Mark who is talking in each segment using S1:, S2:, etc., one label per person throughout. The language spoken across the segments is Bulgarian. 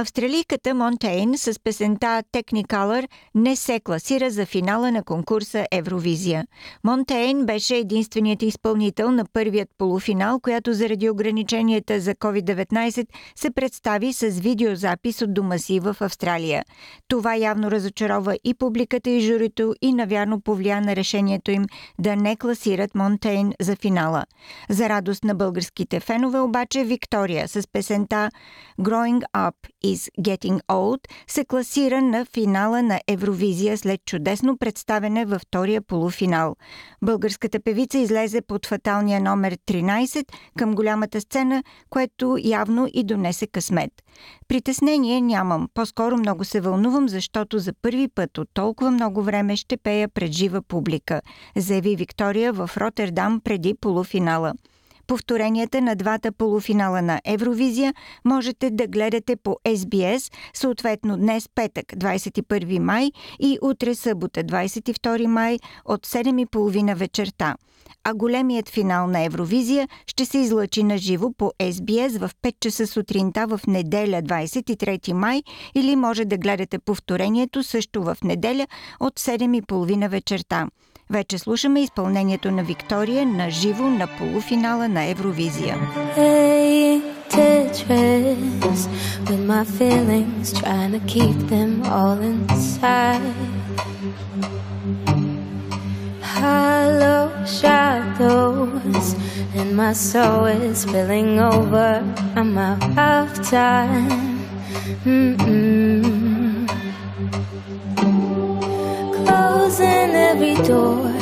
S1: Австралийката Монтейн с песента Technicolor не се класира за финала на конкурса Евровизия. Монтейн беше единственият изпълнител на първият полуфинал, която заради ограниченията за COVID-19 се представи с видеозапис от дома си в Австралия. Това явно разочарова и публиката и журито и навярно повлия на решението им да не класират Монтейн за финала. За радост на българските фенове обаче Виктория с песента Growing Up is Getting Old се класира на финала на Евровизия след чудесно представене във втория полуфинал. Българската певица излезе под фаталния номер 13 към голямата сцена, което явно и донесе късмет. Притеснение нямам, по-скоро много се вълнувам, защото за първи път от толкова много време ще пея пред жива публика, заяви Виктория в Роттердам преди полуфинала. Повторенията на двата полуфинала на Евровизия можете да гледате по SBS, съответно днес петък 21 май и утре събота 22 май от 7.30 вечерта. А големият финал на Евровизия ще се излъчи на живо по SBS в 5 часа сутринта в неделя 23 май или може да гледате повторението също в неделя от 7.30 вечерта. Вече слушаме изпълнението на Виктория на живо на полуфинала на Евровизия.
S2: Hey, Tetris, with my feelings, trying to keep them all inside. Hollow shadows, and my soul is spilling over. I'm out of time. Mm-mm. Closing every door.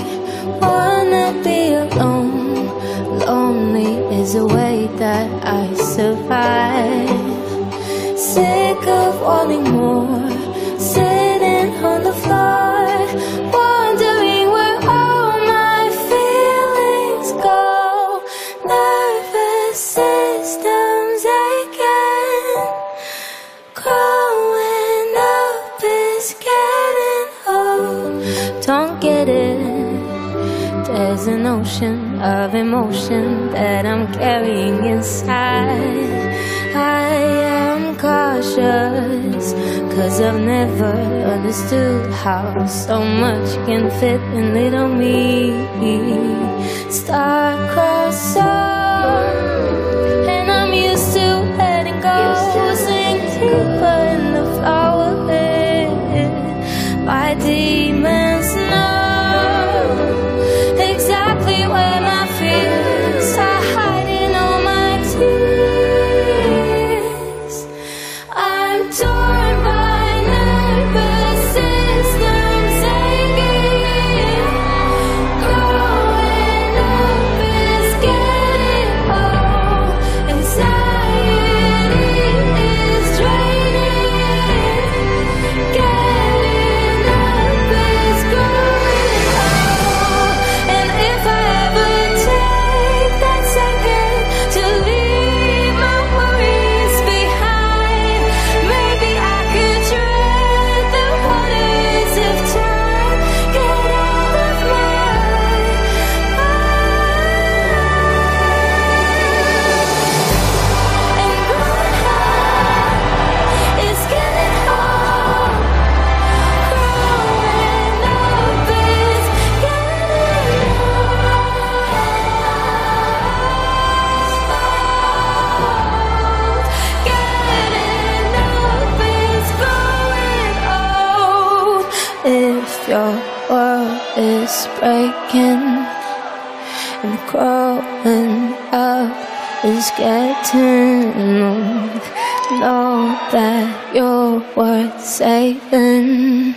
S2: Wanna be alone. Lonely is a way that I survive. Sick of wanting more. Don't get it. There's an ocean of emotion that I'm carrying inside. I am cautious, cause I've never understood how so much can fit in little me. Star-crossed soul, and I'm used to letting go. Sink deeper in the flower bed. My demons your world is breaking and growing up is getting old, know that you're worth saving.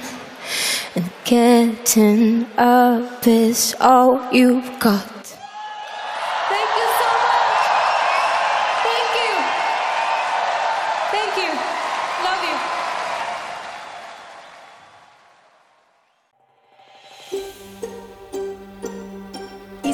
S2: And getting up is all you've got. Thank you so much. Thank you. Thank you. Love you.